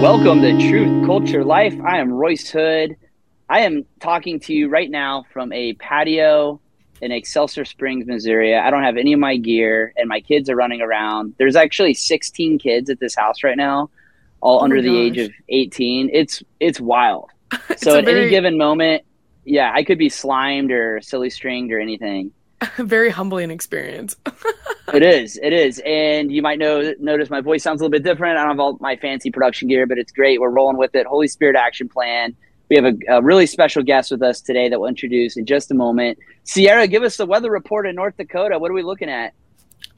Welcome to Truth Culture Life. I am Royce Hood. I am talking to you right now from a patio in Excelsior Springs, Missouri. I don't have any of my gear, and my kids are running around. There's actually 16 kids at this house right now, all Oh under the age of 18. It's it's wild. It's So at any given moment, yeah, I could be slimed or silly stringed or anything. very humbling experience. It is. It is. And you might know notice my voice sounds a little bit different. I don't have all my fancy production gear, but it's great. We're rolling with it. Holy Spirit Action Plan. We have a, a really special guest with us today that we'll introduce in just a moment. Sierra, give us the weather report in North Dakota. What are we looking at?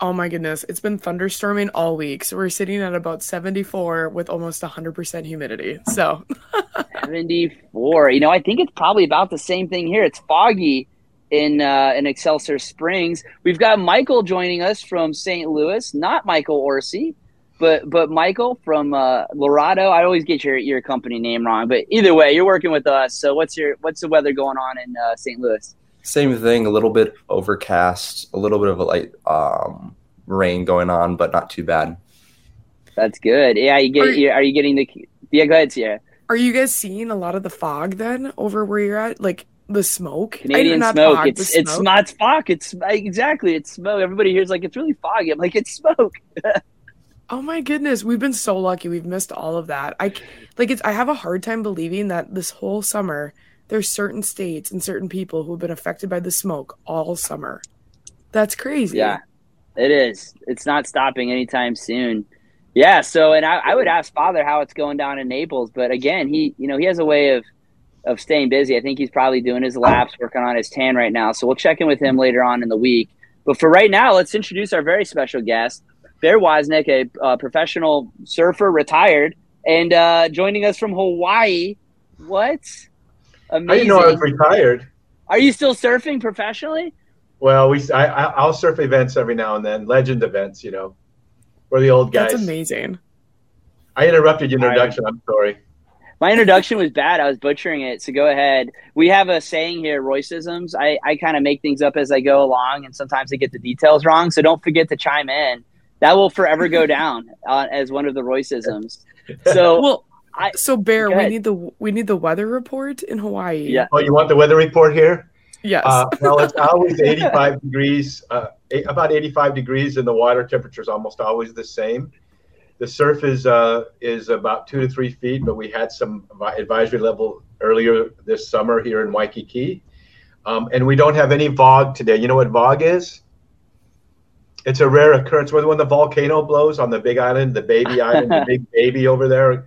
Oh my goodness, it's been thunderstorming all week. So we're sitting at about 74 with almost 100% humidity. So 74. You know, I think it's probably about the same thing here. It's foggy in uh, in Excelsior Springs. We've got Michael joining us from St. Louis, not Michael Orsi, but but Michael from uh, Lorado. I always get your your company name wrong, but either way, you're working with us. So what's your what's the weather going on in uh, St. Louis? Same thing, a little bit overcast, a little bit of a light um, rain going on, but not too bad. That's good. Yeah, you Are get you- you, are you getting the yeah? Go ahead, Sierra. are you guys seeing a lot of the fog then over where you're at? Like the smoke? Canadian not smoke. fog, it's it's smoke. not fog. It's exactly it's smoke. Everybody here's like it's really foggy. I'm like it's smoke. Oh my goodness, we've been so lucky. We've missed all of that. I like it's I have a hard time believing that this whole summer there's certain states and certain people who have been affected by the smoke all summer. That's crazy. Yeah, it is. It's not stopping anytime soon. Yeah. So, and I, I would ask Father how it's going down in Naples, but again, he, you know, he has a way of of staying busy. I think he's probably doing his laps, working on his tan right now. So we'll check in with him later on in the week. But for right now, let's introduce our very special guest, Bear Woznick, a uh, professional surfer, retired, and uh, joining us from Hawaii. What? I Amazing. didn't know I was retired. Are you still surfing professionally? Well, we I, I I'll surf events every now and then, legend events. You know, we're the old guys. That's amazing. I interrupted your All right. introduction. I'm sorry. My introduction was bad. I was butchering it. So go ahead. We have a saying here, Royceisms. I, I kind of make things up as I go along, and sometimes I get the details wrong. So don't forget to chime in. That will forever go down uh, as one of the Royceisms. So Well, I- so Bear, we need the we need the weather report in Hawaii. Yeah. Oh, you want the weather report here? Yes. Uh, well, it's always 85 degrees, uh, eight, about 85 degrees, and the water temperature is almost always the same. The surf is uh, is about two to three feet, but we had some advisory level earlier this summer here in Waikiki, um, and we don't have any VOG today. You know what VOG is? It's a rare occurrence. When the volcano blows on the Big Island, the baby island, the big baby over there, a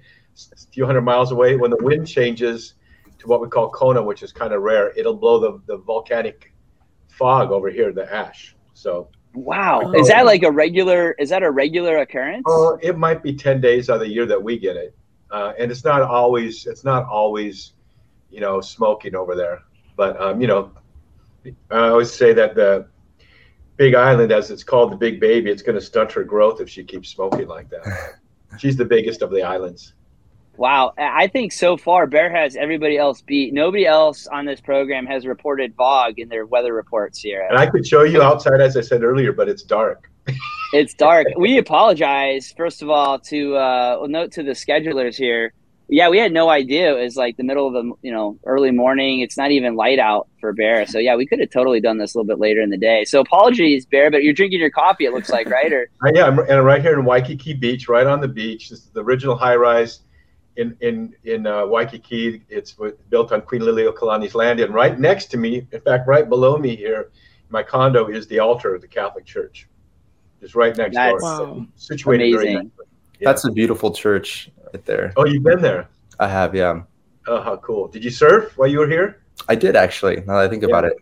few hundred miles away, when the wind changes to what we call Kona, which is kind of rare, it'll blow the, the volcanic fog over here, the ash. So wow, is that like a regular? Is that a regular occurrence? uh, it might be 10 days out of the year that we get it. Uh, and it's not always, it's not always, you know, smoking over there. But, um, you know, I always say that the Big Island, as it's called the big baby, it's going to stunt her growth if she keeps smoking like that. She's the biggest of the islands. Wow, I think so far Bear has everybody else beat. Nobody else on this program has reported VOG in their weather reports, here. And I could show you outside, as I said earlier, but it's dark. It's dark. we apologize, first of all, to uh, note to the schedulers here. Yeah, we had no idea it was like the middle of the you know early morning. It's not even light out for Bear, so yeah, we could have totally done this a little bit later in the day. So apologies, Bear, but you're drinking your coffee. It looks like right or yeah, I'm, and I'm right here in Waikiki Beach, right on the beach. This is the original high rise in in in uh, Waikiki. It's built on Queen Liliuokalani's land, and right next to me, in fact, right below me here, my condo is the altar of the Catholic Church. Just right next That's door, Wow. situated amazing. nicely. Yeah. That's a beautiful church right there. Oh, you've been there? I have, yeah. Oh, how cool! Did you surf while you were here? I did actually. Now that I think about it,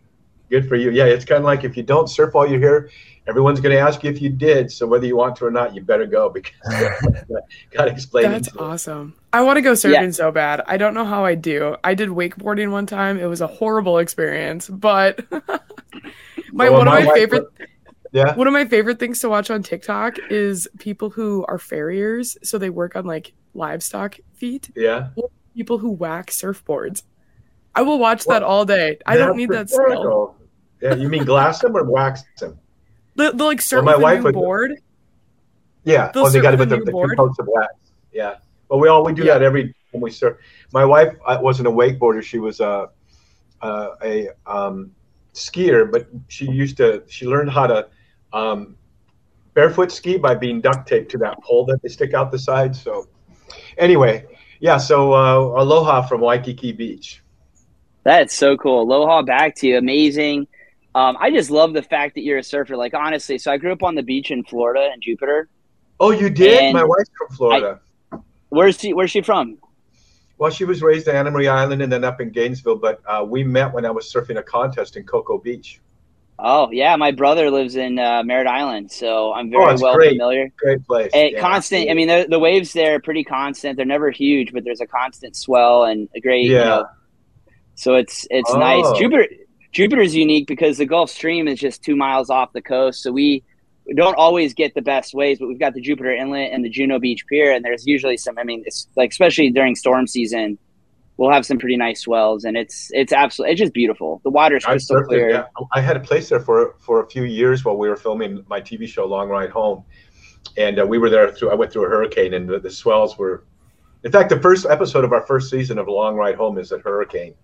Good for you. Yeah, it's kind of like if you don't surf while you're here, everyone's going to ask you if you did. So whether you want to or not, you better go because got to explain. That's it awesome. I want to go surfing Yeah. so bad. I don't know how I do. I did wakeboarding one time. It was a horrible experience, but my Well, one of my my wife- favorite Yeah. one of my favorite things to watch on TikTok is people who are farriers, so they work on like livestock feet. Yeah. People who whack surfboards. I will watch that all day. I don't need that skill. Yeah, you mean glass them or wax them? The, the like surf my wife new would- board. Yeah. They'll oh, they got to put the, new the two coats of wax. Yeah. But we all we do Yeah. that every time we surf. My wife uh, wasn't a wakeboarder; she was a a, a um, skier. But she used to. She learned how to um, barefoot ski by being duct taped to that pole that they stick out the side. So, anyway, yeah. So uh, aloha from Waikiki Beach. That's so cool. Aloha back to you. Amazing. Um, I just love the fact that you're a surfer. Like honestly, so I grew up on the beach in Florida in Jupiter. Oh, you did? And My wife's from Florida. Where's she? Where's she from? Well, she was raised in Anna Maria Island and then up in Gainesville, but uh, we met when I was surfing a contest in Cocoa Beach. Oh yeah, my brother lives in uh, Merritt Island, so I'm Oh, very it's well great. familiar. Great place. And Yeah. constant. I mean, the, the waves there are pretty constant. They're never huge, but there's a constant swell and a great. You Yeah. know, so it's it's Oh. nice. Jupiter Jupiter's unique because the Gulf Stream is just two miles off the coast, so we don't always get the best waves, but we've got the Jupiter Inlet and the Juno Beach Pier, and there's usually some. I mean, it's like especially during storm season, we'll have some pretty nice swells, and it's it's absolutely it's just beautiful. The water's I crystal clear. yeah. I had a place there for for a few years while we were filming my TV show Long Ride Home, and uh, we were there through. I went through a hurricane, and the, the swells were. In fact, the first episode of our first season of Long Ride Home is at Hurricane,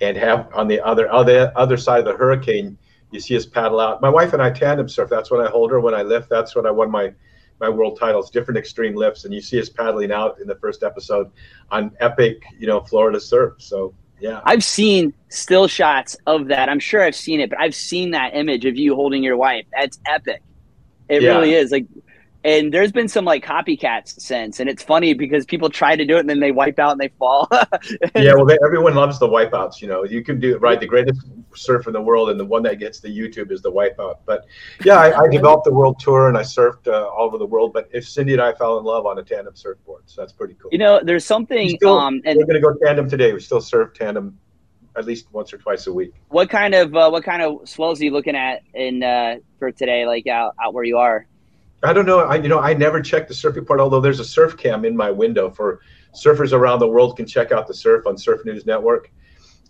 and have on the other other other side of the hurricane, you see us paddle out. My wife and I tandem surf. That's when I hold her. When I lift, that's when I won my my world titles. Different extreme lifts, and you see us paddling out in the first episode on epic, you know, Florida surf. So yeah. I've seen still shots of that. I'm sure I've seen it, but I've seen that image of you holding your wife. That's epic. It Yeah. really is. Like, and there's been some like copycats since, and it's funny because people try to do it and then they wipe out and they fall. yeah, well, they, everyone loves the wipeouts. You know, you can do it right. The greatest surf in the world, and the one that gets the YouTube is the wipeout. But yeah, I, I developed the world tour and I surfed uh, all over the world. But if Cindy and I fell in love on a tandem surfboard, so that's pretty cool. you know, there's We something. still- um, and we're going to go tandem today. We still surf tandem at least once or twice a week. what kind of uh, what kind of swells are you looking at in uh, for today? Like out out where you are. I don't know. I you know I never check the surfing part. Although there's a surf cam in my window for surfers around the world can check out the surf on Surf News Network.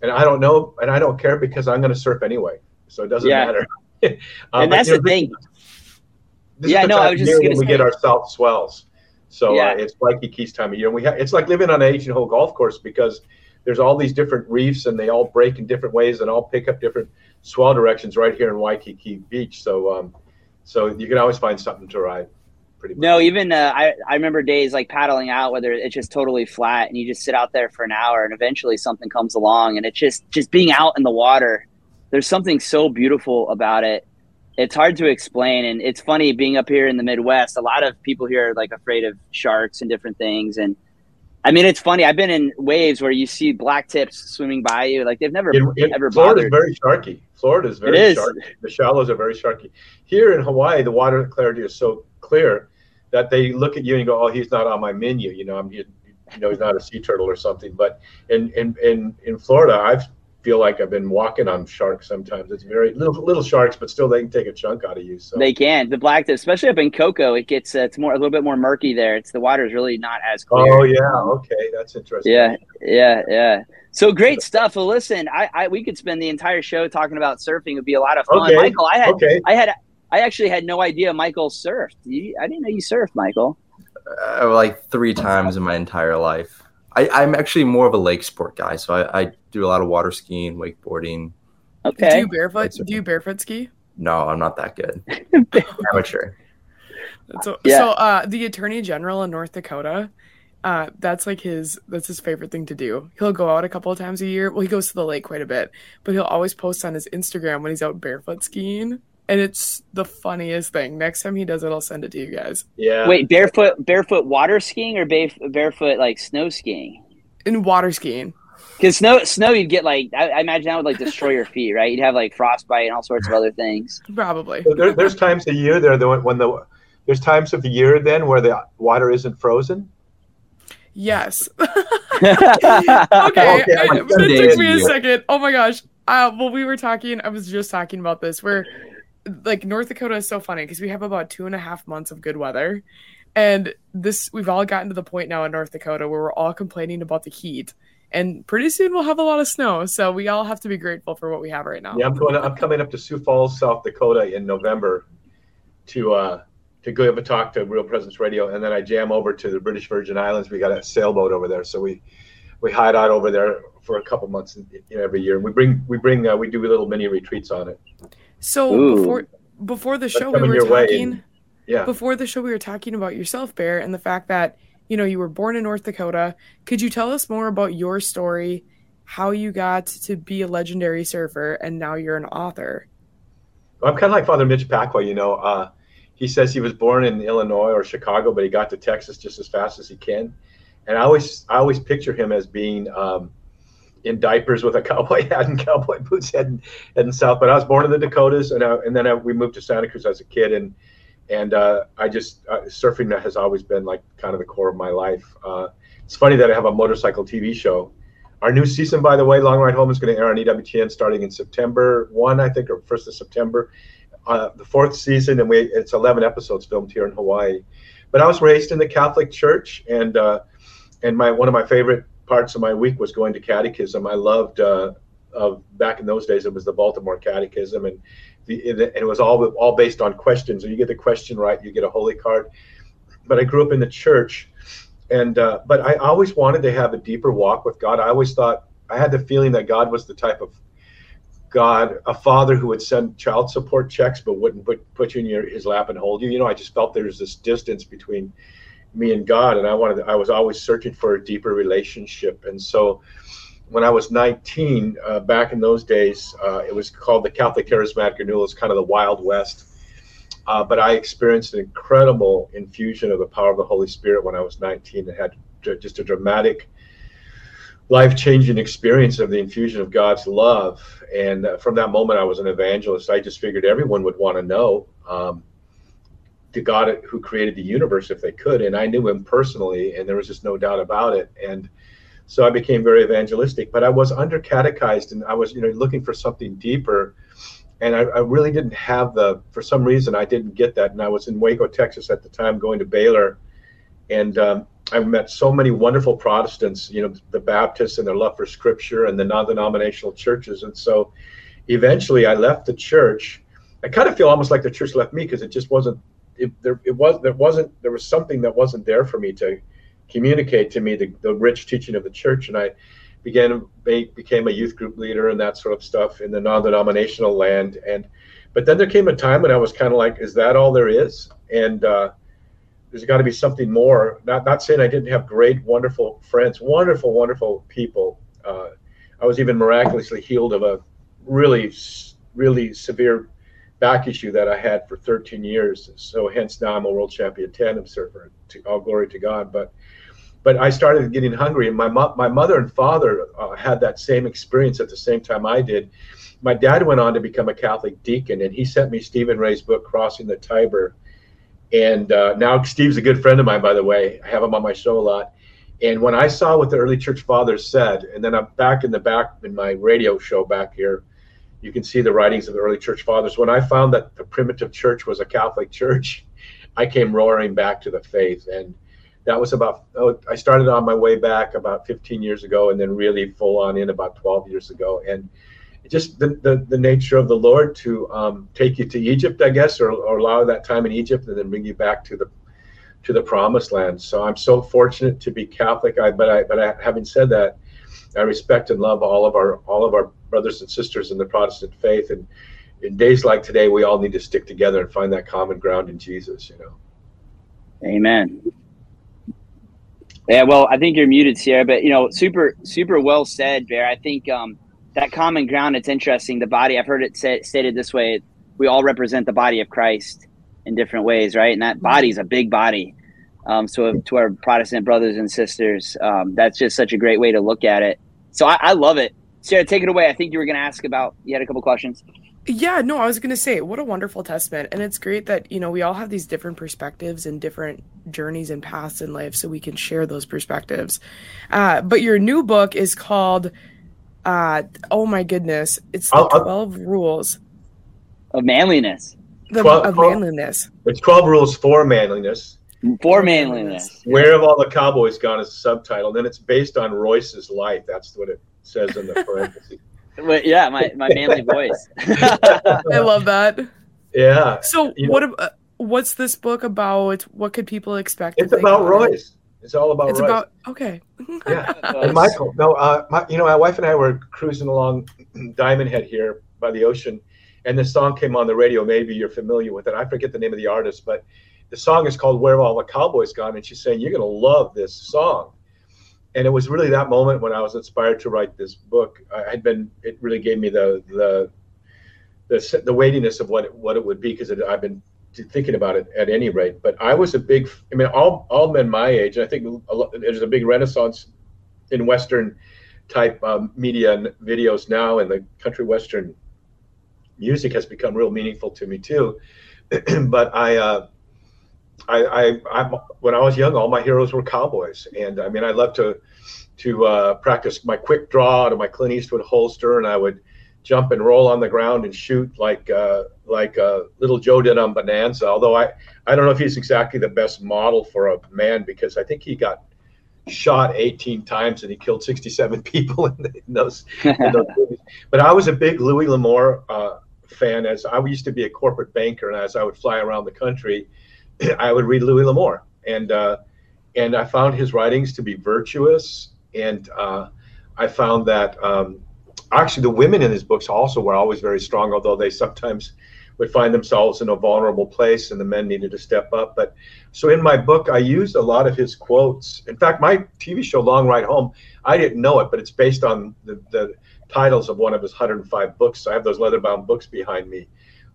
And I don't know, and I don't care because I'm going to surf anyway, so it doesn't Yeah. matter. And but, that's you know, the thing. This Yeah, is the no, time I was just year gonna we get our south swells. So Yeah. uh, it's Waikiki's time of year. And we ha- it's like living on an ancient hole golf course because there's all these different reefs and they all break in different ways and all pick up different swell directions right here in Waikiki Beach. So um, so you can always find something to ride. Pretty much. No, even uh, I I remember days like paddling out whether it's just totally flat and you just sit out there for an hour and eventually something comes along and it's just just being out in the water. There's something so beautiful about it. It's hard to explain and it's funny being up here in the Midwest. A lot of people here are like afraid of sharks and different things and I mean it's funny. I've been in waves where you see black tips swimming by you like they've never In, in, ever Florida's bothered. very sharky. Florida is very is. sharky. The shallows are very sharky. Here in Hawaii, the water clarity is so clear that they look at you and go, "Oh, he's not on my menu." You know, I'm you know he's not a sea turtle or something. But in in in, in Florida, I feel like I've been walking on sharks sometimes. It's very little little sharks, but still they can take a chunk out of you. So They can. The black especially up in Cocoa, it gets uh, it's more a little bit more murky there. It's the water is really not as clear. Oh yeah, okay, that's interesting. Yeah, yeah, yeah. So great stuff. Well, listen, I, I we could spend the entire show talking about surfing. It'd be a lot of fun. Okay, Michael, I had Okay. I had I actually had no idea Michael surfed. You, I didn't know you surfed, Michael. uh, like three times in my entire life. I, I'm actually more of a lake sport guy, so I, I do a lot of water skiing, wakeboarding. Do Okay. you barefoot? Do you barefoot ski? No, I'm not that good. Amateur. So, Yeah. so uh, the attorney general in North Dakota, uh, that's like his that's his favorite thing to do. He'll go out a couple of times a year. Well, he goes to the lake quite a bit, but he'll always post on his Instagram when he's out barefoot skiing, and it's the funniest thing. Next time he does it, I'll send it to you guys. Yeah. Wait, barefoot barefoot water skiing or ba- barefoot like snow skiing? In water skiing, Because snow snow you'd get like I, I imagine that would like destroy your feet, right? You'd have like frostbite and all sorts of other things. probably. So there, there's times a year there when the there's times of the year then where the water isn't frozen. Yes. okay. okay, Okay, I- like it days took me a a second. Oh my gosh. Uh, well, we were talking. I was just talking about this. Where, like, North Dakota is so funny because we have about two and a half months of good weather, and this we've all gotten to the point now in North Dakota where we're all complaining about the heat, and pretty soon we'll have a lot of snow. So we all have to be grateful for what we have right now. Yeah, I'm going. I'm coming up to Sioux Falls, South Dakota, in November to uh, to go have a talk to Real Presence Radio, and then I jam over to the British Virgin Islands. We got a sailboat over there, so we we hide out over there for a couple months you know, every year. And we bring we bring uh, we do little mini retreats on it. So Ooh. before before the show, we were talking. And, yeah. Before the show, we were talking about yourself, Bear, and the fact that you know you were born in North Dakota. Could you tell us more about your story, how you got to be a legendary surfer, and now you're an author? I'm kind of like Father Mitch Pacwa. You know, uh, he says he was born in Illinois or Chicago, but he got to Texas just as fast as he can. And I always, I always picture him as being um, in diapers with a cowboy hat and cowboy boots heading heading south. But I was born in the Dakotas, and I, and then I, we moved to Santa Cruz as a kid, and and uh, I just uh, surfing has always been like kind of the core of my life. Uh, it's funny that I have a motorcycle TV show. Our new season, by the way, Long Ride Home, is going to air on EWTN starting in September one, I think, or first of September. Uh, the fourth season, and we it's 11 episodes filmed here in Hawaii. But I was raised in the Catholic Church, and uh, and my one of my favorite parts of my week was going to catechism. I loved uh, of back in those days it was the Baltimore Catechism, and the, and it was all all based on questions. So you get the question right, you get a holy card. But I grew up in the church, and uh, but I always wanted to have a deeper walk with God. I always thought I had the feeling that God was the type of God, a father who would send child support checks but wouldn't put put you in your, his lap and hold you. You know, I just felt there's this distance between me and God, and I wanted. I was always searching for a deeper relationship, and so when I was 19, uh, back in those days, uh, it was called the Catholic Charismatic Renewal. It's kind of the Wild West. Uh, but I experienced an incredible infusion of the power of the Holy Spirit when I was 19. It had just a dramatic, life changing experience of the infusion of God's love. And uh, from that moment, I was an evangelist. I just figured everyone would want to know um, the God who created the universe if they could. And I knew him personally, and there was just no doubt about it. And so I became very evangelistic, but I was under catechized and I was, you know, looking for something deeper. And I, I, really didn't have the, for some reason, I didn't get that. And I was in Waco, Texas at the time, going to Baylor. And um, I met so many wonderful Protestants, you know, the Baptists and their love for scripture and the non denominational churches. And so eventually I left the church. I kind of feel almost like the church left me because it just wasn't, it, there, it was, there wasn't, there was something that wasn't there for me to, communicate to me the, the rich teaching of the church. And I began became a youth group leader and that sort of stuff in the non-denominational land. And but then there came a time when I was kind of like, is that all there is? And uh, there's got to be something more. Not not saying I didn't have great, wonderful friends, wonderful, wonderful people. Uh, I was even miraculously healed of a really, really severe back issue that I had for 13 years. So hence now I'm a world champion tandem surfer. To, all glory to God. But but I started getting hungry, and my mo- my mother and father uh, had that same experience at the same time I did. My dad went on to become a Catholic deacon, and he sent me Stephen Ray's book, Crossing the Tiber. And uh, now Steve's a good friend of mine, by the way. I have him on my show a lot. And when I saw what the early church fathers said, and then I'm back in the back in my radio show back here, you can see the writings of the early church fathers. When I found that the primitive church was a Catholic church, I came roaring back to the faith. And that was about oh, I started on my way back about 15 years ago, and then really full on in about 12 years ago, and just the, the, the nature of the Lord to um, take you to Egypt, I guess, or, or allow that time in Egypt, and then bring you back to the to the promised land. So I'm so fortunate to be Catholic. I, but I, but I, having said that, I respect and love all of our all of our brothers and sisters in the Protestant faith. And in days like today, we all need to stick together and find that common ground in Jesus. You know. Amen. Yeah, well, I think you're muted, Sierra, but you know, super, super well said, Bear. I think um, that common ground. It's interesting. The body. I've heard it say, stated this way: we all represent the body of Christ in different ways, right? And that body is a big body. Um, so to our Protestant brothers and sisters, um, that's just such a great way to look at it. So I, I love it. Sarah, take it away. I think you were going to ask about. You had a couple questions. Yeah, no, I was going to say, what a wonderful testament. And it's great that, you know, we all have these different perspectives and different journeys and paths in life so we can share those perspectives. Uh, but your new book is called, uh, oh my goodness, it's the 12 Rules of Manliness. The, 12, of manliness. It's 12 Rules for Manliness. For manliness. Where have all the cowboys gone as a subtitle? Then it's based on Royce's life. That's what it says in the parentheses. But yeah, my, my manly voice. I love that. Yeah. So You know- what? ab- What's this book about? What could people expect? It's about got it? Royce. It's all about It's Royce. about okay. yeah. And Michael, no, uh, my, you know, my wife and I were cruising along Diamond Head here by the ocean, and this song came on the radio. Maybe you're familiar with it. I forget the name of the artist, but the song is called "Where Have All the Cowboys Gone?" And she's saying, "You're going to love this song." And it was really that moment when I was inspired to write this book. I had been. It really gave me the the the, the weightiness of what it, what it would be because I've been thinking about it at any rate. But I was a big. I mean, all all men my age. I think a lot, there's a big renaissance in Western type um, media and videos now, and the country Western music has become real meaningful to me too. but I, uh, I, I, I, when I was young, all my heroes were cowboys, and I mean, I loved to to uh, practice my quick draw out of my Clint Eastwood holster, and I would jump and roll on the ground and shoot like uh, like uh, little Joe did on Bonanza. Although I, I don't know if he's exactly the best model for a man because I think he got shot 18 times and he killed 67 people in, the, in those, in those movies. But I was a big Louis L'Amour uh, fan. As I used to be a corporate banker, and as I would fly around the country, I would read Louis L'Amour, and uh, and I found his writings to be virtuous, and uh, I found that um, actually the women in his books also were always very strong, although they sometimes would find themselves in a vulnerable place, and the men needed to step up. But so in my book, I used a lot of his quotes. In fact, my TV show Long Ride Home, I didn't know it, but it's based on the, the titles of one of his 105 books. So I have those leather-bound books behind me.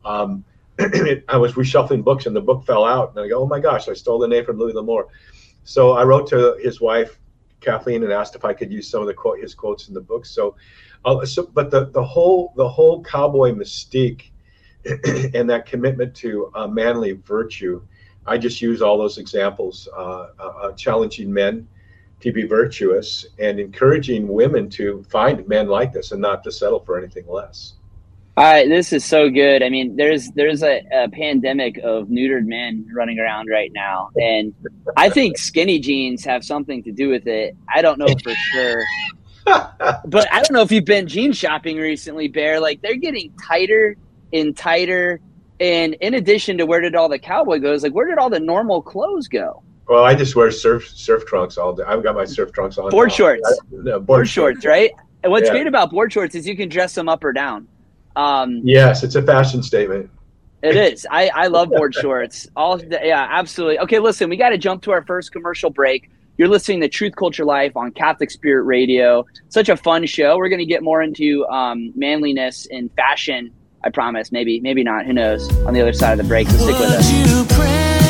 Um, I was reshuffling books, and the book fell out, and I go, "Oh my gosh, I stole the name from Louis L'Amour." So I wrote to his wife, Kathleen, and asked if I could use some of the quote, his quotes in the book. So, uh, so but the the whole the whole cowboy mystique and that commitment to uh, manly virtue, I just use all those examples, uh, uh, challenging men to be virtuous and encouraging women to find men like this and not to settle for anything less. All right, this is so good. I mean, there's there's a, a pandemic of neutered men running around right now, and I think skinny jeans have something to do with it. I don't know for sure, but I don't know if you've been jean shopping recently, Bear. Like they're getting tighter and tighter, and in addition to where did all the cowboy goes, like where did all the normal clothes go? Well, I just wear surf surf trunks all day. I've got my surf trunks on. Board now. shorts. I- no, board, Board shorts, right? And what's Yeah. great about board shorts is you can dress them up or down. Um, Yes, it's a fashion statement. It is. I, I love board shorts. All yeah, absolutely. Okay, listen, we got to jump to our first commercial break. You're listening to Truth Culture Life on Catholic Spirit Radio. Such a fun show. We're going to get more into um, manliness and fashion. I promise. Maybe, maybe not. Who knows? On the other side of the break. So stick with us.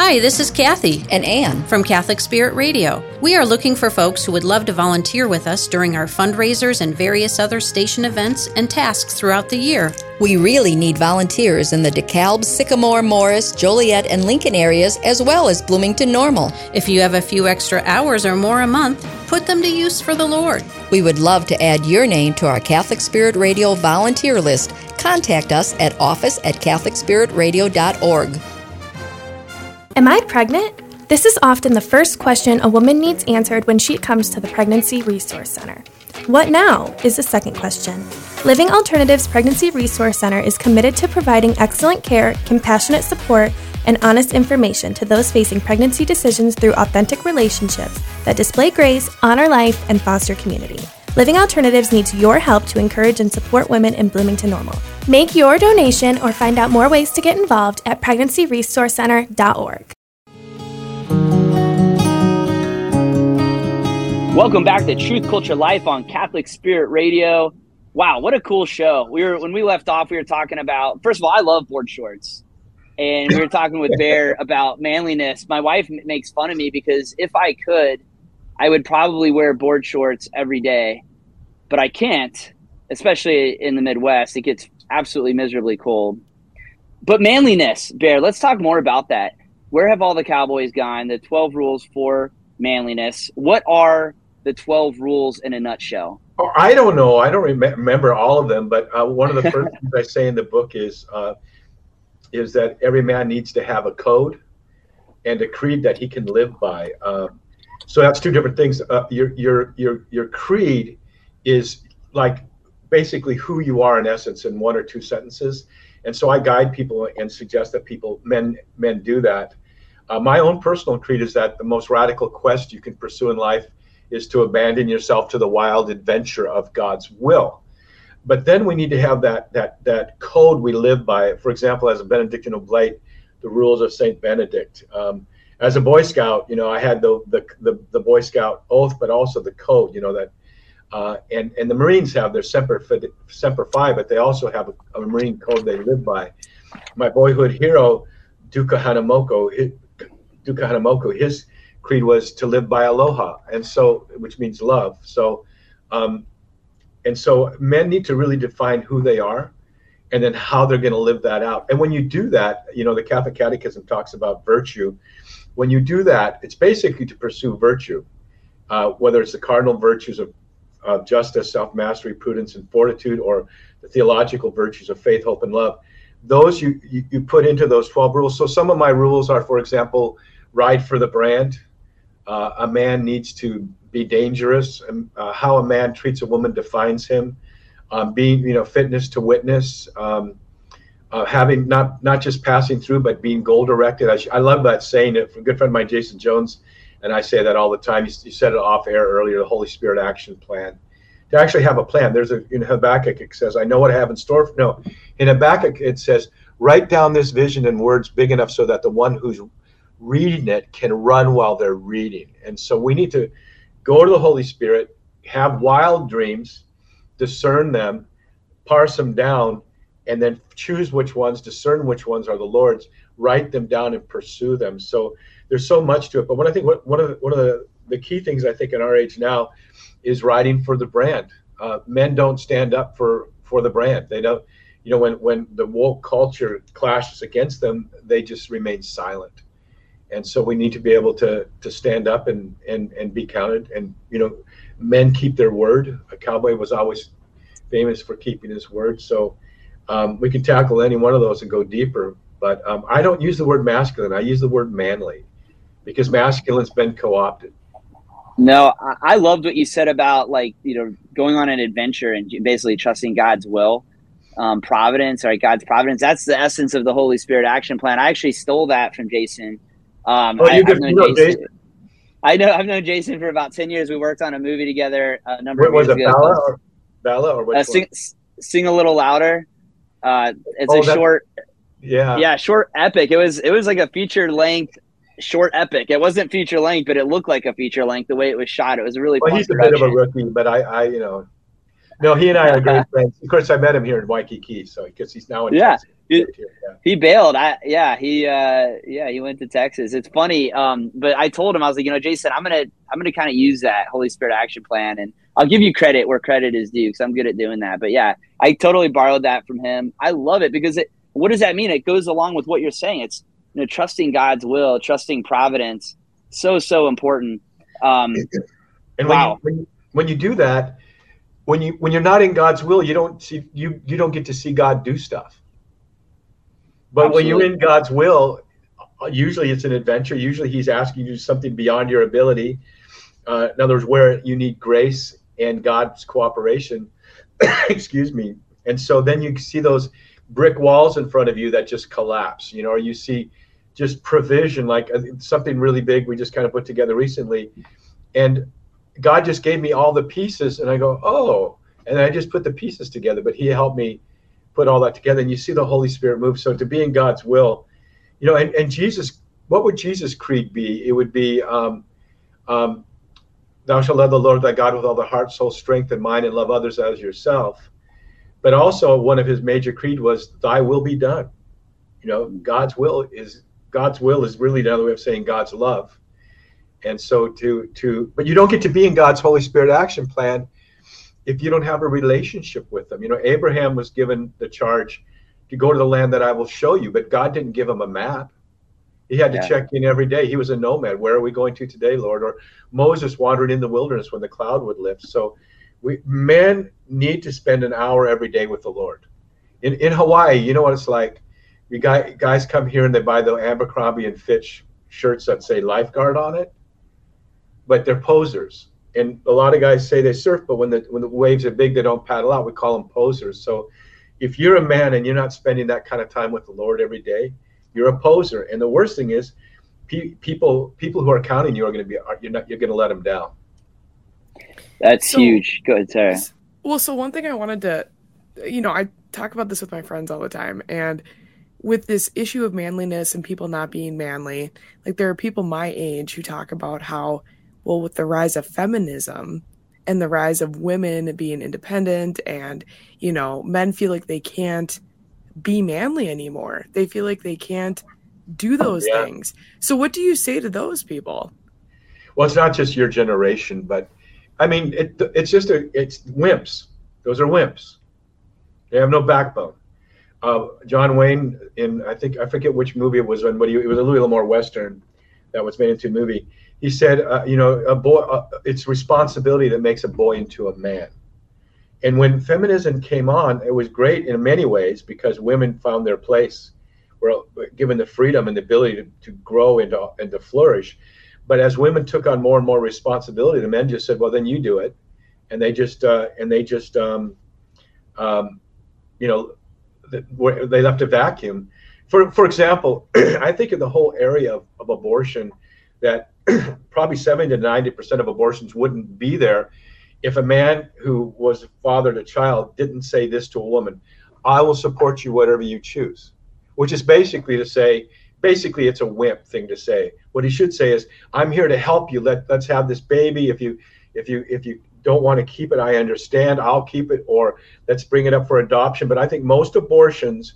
Hi, this is Kathy and Anne. from Catholic Spirit Radio. We are looking for folks who would love to volunteer with us during our fundraisers and various other station events and tasks throughout the year. We really need volunteers in the DeKalb, Sycamore, Morris, Joliet, and Lincoln areas, as well as Bloomington Normal. If you have a few extra hours or more a month, put them to use for the Lord. We would love to add your name to our Catholic Spirit Radio volunteer list. Contact us at office at catholicspiritradio.org. Am I pregnant? This is often the first question a woman needs answered when she comes to the Pregnancy Resource Center. What now is the second question. Living Alternatives Pregnancy Resource Center is committed to providing excellent care, compassionate support, and honest information to those facing pregnancy decisions through authentic relationships that display grace, honor life, and foster community. Living Alternatives needs your help to encourage and support women in Bloomington Normal. Make your donation or find out more ways to get involved at pregnancyresourcecenter.org. Welcome back to Truth Culture Life on Catholic Spirit Radio. Wow, what a cool show. We were when we left off, we were talking about first of all, I love board shorts. And we were talking with Bear about manliness. My wife makes fun of me because if I could, I would probably wear board shorts every day. But I can't, especially in the Midwest. It gets absolutely miserably cold. But manliness, Bear, let's talk more about that. Where have all the cowboys gone? The 12 rules for manliness. What are the 12 rules in a nutshell? Oh, I don't know. I don't rem- remember all of them, but uh, one of the first things I say in the book is uh, is that every man needs to have a code and a creed that he can live by. Um, so that's two different things. Uh, your your your your creed is like basically who you are in essence in one or two sentences, and so I guide people and suggest that people men men do that. Uh, my own personal creed is that the most radical quest you can pursue in life is to abandon yourself to the wild adventure of God's will. But then we need to have that that that code we live by. For example, as a Benedictine Oblate, the rules of Saint Benedict. Um, as a Boy Scout, you know, I had the, the the the Boy Scout oath, but also the code. You know that, uh, and and the Marines have their semper Fi- semper fi, but they also have a, a Marine code they live by. My boyhood hero, Duke Kahanamoku, hi- Duke Kahanamoku, his creed was to live by aloha, and so which means love. So, um, and so men need to really define who they are, and then how they're going to live that out. And when you do that, you know, the Catholic Catechism talks about virtue. When you do that, it's basically to pursue virtue, uh, whether it's the cardinal virtues of, of justice, self mastery, prudence, and fortitude, or the theological virtues of faith, hope, and love. Those you, you, you put into those 12 rules. So some of my rules are, for example, ride for the brand. Uh, a man needs to be dangerous. And, uh, how a man treats a woman defines him. Um, being, you know, fitness to witness. Um, uh, having not not just passing through, but being goal directed. I, I love that saying. It good friend of mine, Jason Jones, and I say that all the time. You, you said it off air earlier. The Holy Spirit action plan. To actually have a plan. There's a in Habakkuk it says, "I know what I have in store." For, no, in Habakkuk it says, "Write down this vision in words big enough so that the one who's reading it can run while they're reading." And so we need to go to the Holy Spirit, have wild dreams, discern them, parse them down, and then choose which ones, discern which ones are the Lord's, write them down and pursue them. So there's so much to it. But what I think what, one of the, one of the, the key things I think in our age now is writing for the brand. Uh, men don't stand up for for the brand. They don't. You know, when when the woke culture clashes against them, they just remain silent. And so we need to be able to to stand up and and and be counted. And you know, men keep their word. A cowboy was always famous for keeping his word. So um, we can tackle any one of those and go deeper. But um, I don't use the word masculine. I use the word manly because masculine's been co-opted. No, I, loved what you said about like you know going on an adventure and basically trusting God's will, um, providence, right? God's providence. That's the essence of the Holy Spirit action plan. I actually stole that from Jason. Um, Oh, I, you I've known Jason. Jason? I know I've known Jason for about ten years. We worked on a movie together a number What of was it, ago. Bella or Bella or uh, sing, sing a little louder. Uh, it's Oh, a short, Yeah. yeah, short epic. It was it was like a feature length short epic. It wasn't feature length, but it looked like a feature length the way it was shot. It was really Well, fun he's a bit of a rookie, but I, I, you know, no, he and I are great friends. Of course, I met him here in Waikiki, so because he's now in Yeah. Texas. You- Yeah. he bailed. I yeah, he uh yeah, he went to Texas. It's funny. Um, but I told him I was like, you know, Jason, I'm gonna I'm gonna kind of use that Holy Spirit action plan, and I'll give you credit where credit is due because I'm good at doing that. But yeah, I totally borrowed that from him. I love it because it. What does that mean? It goes along with what you're saying. It's you know, trusting God's will, trusting providence. So so important. Um, And when, Wow. you, when you when you do that, when you when you're not in God's will, you don't see you you don't get to see God do stuff. But when you're in God's will, usually it's an adventure. Usually He's asking you to do something beyond your ability. Uh, in other words, where you need grace and God's cooperation. excuse me. And so then you see those brick walls in front of you that just collapse. You know, or you see just provision, like uh, something really big we just kind of put together recently, and God just gave me all the pieces, and I go, oh, and I just put the pieces together. But He helped me put all that together, and you see the Holy Spirit move. So to be in God's will, you know, and, and Jesus, what would Jesus' creed be? It would be, um, um, "Thou shalt love the Lord thy God with all the heart, soul, strength, and mind, and love others as yourself." But also, one of his major creed was, "Thy will be done." You know, God's will is God's will is really another way of saying God's love. And so to to but you don't get to be in god's holy spirit action plan if you don't have a relationship with them you know abraham was given the charge to go to the land that i will show you but god didn't give him a map. He had to Yeah. check in every day. He was a nomad. Where are we going to today lord? Or moses wandered in the wilderness when the cloud would lift. So we men need to spend an hour every day with the Lord. In in Hawaii, you know what it's like. You guy, guys come here and they buy the Abercrombie and Fitch shirts that say lifeguard on it, but they're posers. And a lot of guys say they surf, but when the when the waves are big, they don't paddle out. We call them posers. So if you're a man and you're not spending that kind of time with the Lord every day, you're a poser. And the worst thing is, pe- people people who are counting you are going to be are, you're not you're going to let them down. That's So- huge. Go ahead, Sarah. Well, so one thing I wanted to, you know, I talk about this with my friends all the time, and with this issue of manliness and people not being manly, like there are people my age who talk about how, well, with the rise of feminism and the rise of women being independent, and you know, men feel like they can't be manly anymore. They feel like they can't do oh, those Yeah. things. So, what do you say to those people? Well, it's not just your generation, but I mean, it, it's just a it's wimps. Those are wimps. They have no backbone. Uh, John Wayne in I think I forget which movie it was in, but he, it was a Louis L'Amour western that was made into a movie. He said, uh, you know, a boy, uh, it's responsibility that makes a boy into a man. And when feminism came on, it was great in many ways because women found their place, were given the freedom and the ability to, to grow and to, and to flourish. But as women took on more and more responsibility, the men just said, "Well, then you do it," and they just uh, and they just um, um, you know th- they left a vacuum. For for example, I think in the whole area of, of abortion, that probably seventy to ninety percent of abortions wouldn't be there if a man who was father to child didn't say this to a woman, "I will support you whatever you choose," which is basically to say, basically it's a wimp thing to say. What he should say is, "I'm here to help you. Let let's have this baby. If you if you if you don't want to keep it, I understand. I'll keep it, or let's bring it up for adoption." But I think most abortions,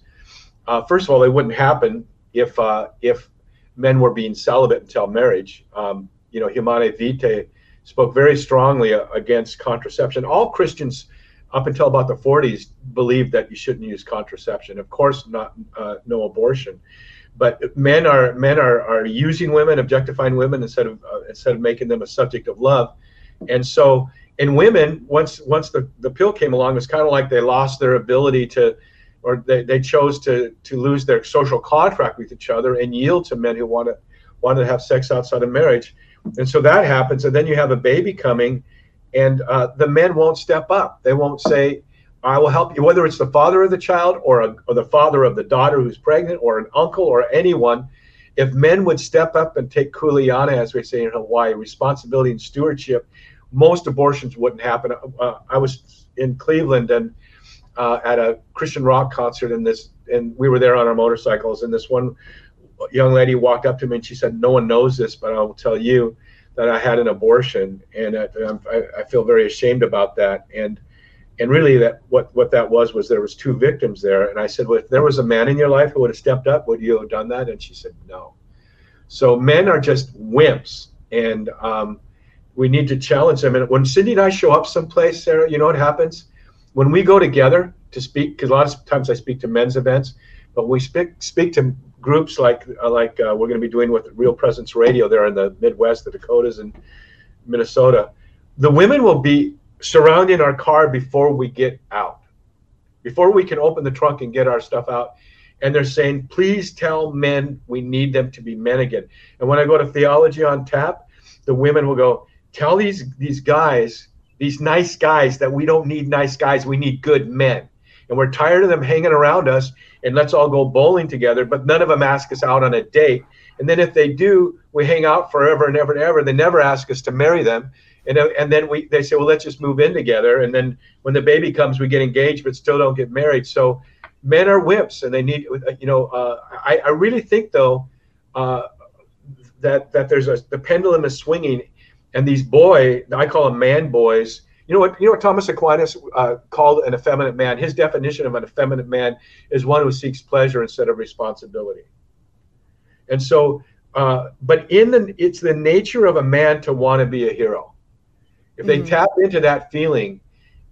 uh, first of all, they wouldn't happen if uh, if men were being celibate until marriage. Um, you know, Humanae Vitae spoke very strongly uh, against contraception. All Christians, up until about the 40s, believed that you shouldn't use contraception. Of course, not uh, no abortion. But men are men are, are using women, objectifying women instead of uh, instead of making them a subject of love. And so, in women, once once the, the pill came along, it's kind of like they lost their ability to, or they, they chose to to lose their social contract with each other and yield to men who want to want to have sex outside of marriage. And so that happens, and then you have a baby coming, and uh, the men won't step up. They won't say, "I will help you," whether it's the father of the child or, a, or the father of the daughter who's pregnant, or an uncle or anyone. If men would step up and take kuleana, as we say in Hawaii, responsibility and stewardship, most abortions wouldn't happen. Uh, I was in Cleveland and uh, at a Christian rock concert, and this, and we were there on our motorcycles, and this one young lady walked up to me and she said, "No one knows this, but I will tell you that I had an abortion, and I, I, I feel very ashamed about that." And and really, that what what that was was there was two victims there, and I said, "Well, if there was a man in your life who would have stepped up, would you have done that?" And she said, "No." So men are just wimps, and um, we need to challenge them. And when Cindy and I show up someplace, Sarah, you know what happens? When we go together to speak, because a lot of times I speak to men's events, but we speak speak to groups like uh, like uh, we're going to be doing with Real Presence Radio there in the Midwest, the Dakotas, and Minnesota. The women will be surrounding our car before we get out, before we can open the trunk and get our stuff out. And they're saying, please tell men we need them to be men again. And when I go to Theology on Tap, the women will go, tell these these guys, these nice guys, that we don't need nice guys, we need good men. And we're tired of them hanging around us and let's all go bowling together, but none of them ask us out on a date. And then if they do, we hang out forever and ever and ever. They never ask us to marry them. And, uh, and then we they say, well, let's just move in together. And then when the baby comes, we get engaged, but still don't get married. So men are whips and they need, you know, uh, I, I really think though uh, that that there's a the pendulum is swinging, and these boy, I call them man boys. You know what? You know what Thomas Aquinas uh, called an effeminate man. His definition of an effeminate man is one who seeks pleasure instead of responsibility. And so, uh, but in the it's the nature of a man to want to be a hero. If they Mhm. tap into that feeling,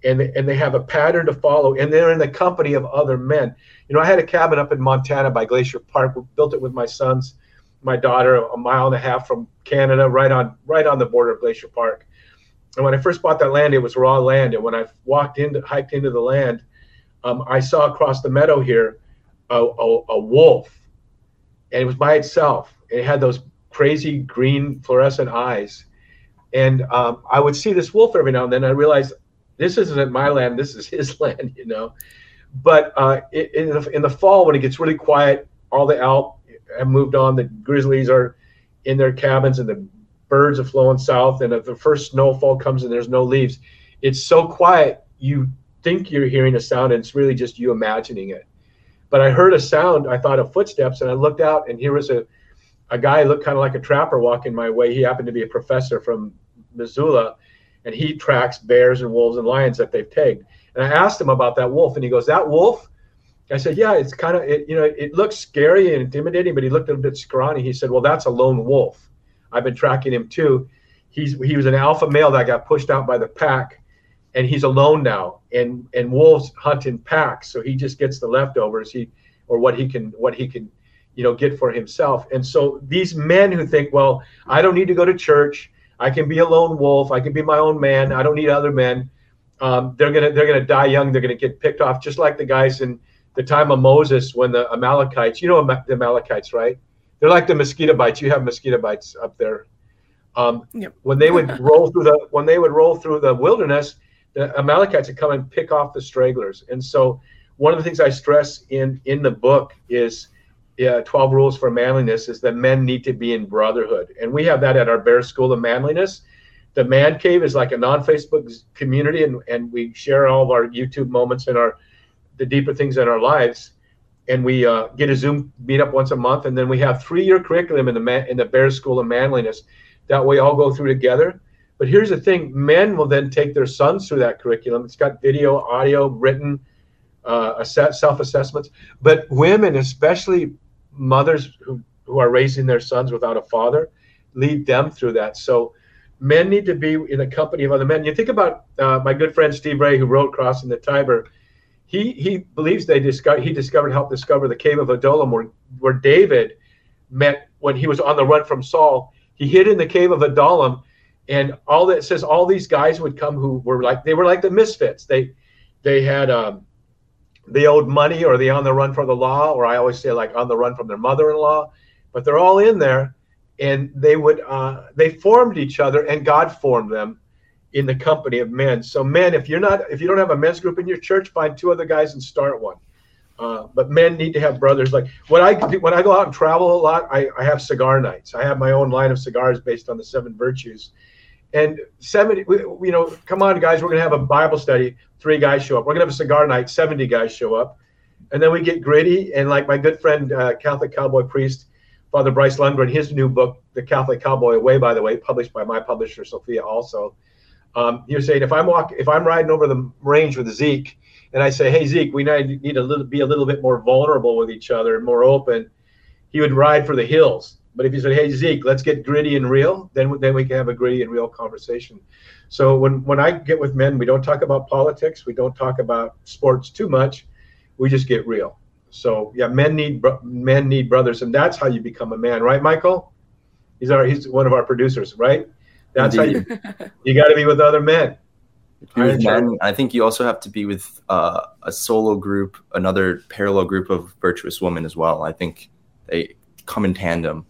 and and they have a pattern to follow, and they're in the company of other men. You know, I had a cabin up in Montana by Glacier Park. We built it with my sons, my daughter, a mile and a half from Canada, right on right on the border of Glacier Park and when I first bought that land, it was raw land. And when I walked into, hiked into the land, um, I saw across the meadow here a, a, a wolf, and it was by itself. It had those crazy green fluorescent eyes, and um, I would see this wolf every now and then. I realized this isn't my land; this is his land, you know. But uh, in the, in the fall, when it gets really quiet, all the elk have moved on. The grizzlies are in their cabins, and the birds are flowing south. And if the first snowfall comes and there's no leaves, it's so quiet you think you're hearing a sound, and it's really just you imagining it. But I heard a sound. I thought of footsteps, and I looked out, and here was a a guy looked kind of like a trapper walking my way. He happened to be a professor from Missoula, and he tracks bears and wolves and lions that they've tagged. And I asked him about that wolf, and he goes, "That wolf." I said, "Yeah, it's kind of it. You know, it looks scary and intimidating, but he looked a bit scrawny." He said, "Well, that's a lone wolf. I've been tracking him too. He's he was an alpha male that got pushed out by the pack, and he's alone now. And and wolves hunt in packs, so he just gets the leftovers. He or what he can what he can." You know get for himself. And so these men who think well i don't need to go to church. I can be a lone wolf. I can be my own man. I don't need other men. Um, they're gonna they're gonna die young. They're gonna get picked off just like the guys in the time of moses when the amalekites you know the amalekites right? They're like the mosquito bites. You have mosquito bites up there. Um, Yep. when they would roll through the when they would roll through the wilderness the amalekites would come and pick off the stragglers. And so one of the things i stress in in the book is yeah, 12 rules for manliness is that men need to be in brotherhood. And we have that at our Bear School of Manliness. The Man Cave is like a non-Facebook community and, and we share all of our YouTube moments and our the deeper things in our lives. And we uh, get a Zoom meetup once a month. And then we have three-year curriculum in the man, in the Bear School of Manliness. That way all go through together. But here's the thing, men will then take their sons through that curriculum. It's got video, audio, written, uh, assess, self-assessments. But women, especially mothers who, who are raising their sons without a father lead them through that. So men need to be in the company of other men. You think about uh, my good friend steve ray who wrote crossing the tiber. He he believes they discovered he discovered helped discover the cave of adullam where where david met when he was on the run from saul. He hid in the cave of adullam and all that says all these guys would come who were like they were like the misfits. They they had um they owed money or they on the run for the law or i always say like on the run from their mother-in-law. But they're all in there and they would uh, they formed each other and god formed them in the company of men. So men if you're not if you don't have a men's group in your church find two other guys and start one. Uh, but men need to have brothers. Like when i when i go out and travel a lot I, I have cigar nights. I have my own line of cigars based on the seven virtues and 70 we- you know come on guys we're going to have a bible study three guys show up. We're going to have a cigar night 70 guys show up. And then we get gritty and like my good friend uh, catholic cowboy priest father bryce lundgren his new book the catholic cowboy way by the way published by my publisher sophia also. Um, was saying if i'm walk if i'm riding over the range with zeke and i say hey zeke we need, to be a little bit more vulnerable with each other and more open he would ride for the hills but if you said hey zeke let's get gritty and real then then we can have a gritty and real conversation. So when when i get with men we don't talk about politics. We don't talk about sports too much. We just get real. So yeah men need men need brothers and that's how you become a man right michael? He's our he's one of our producers right? That's how you you got to be with other men. Be with Iron men. I think you also have to be with uh, a solo group, another parallel group of virtuous women as well. I think they come in tandem.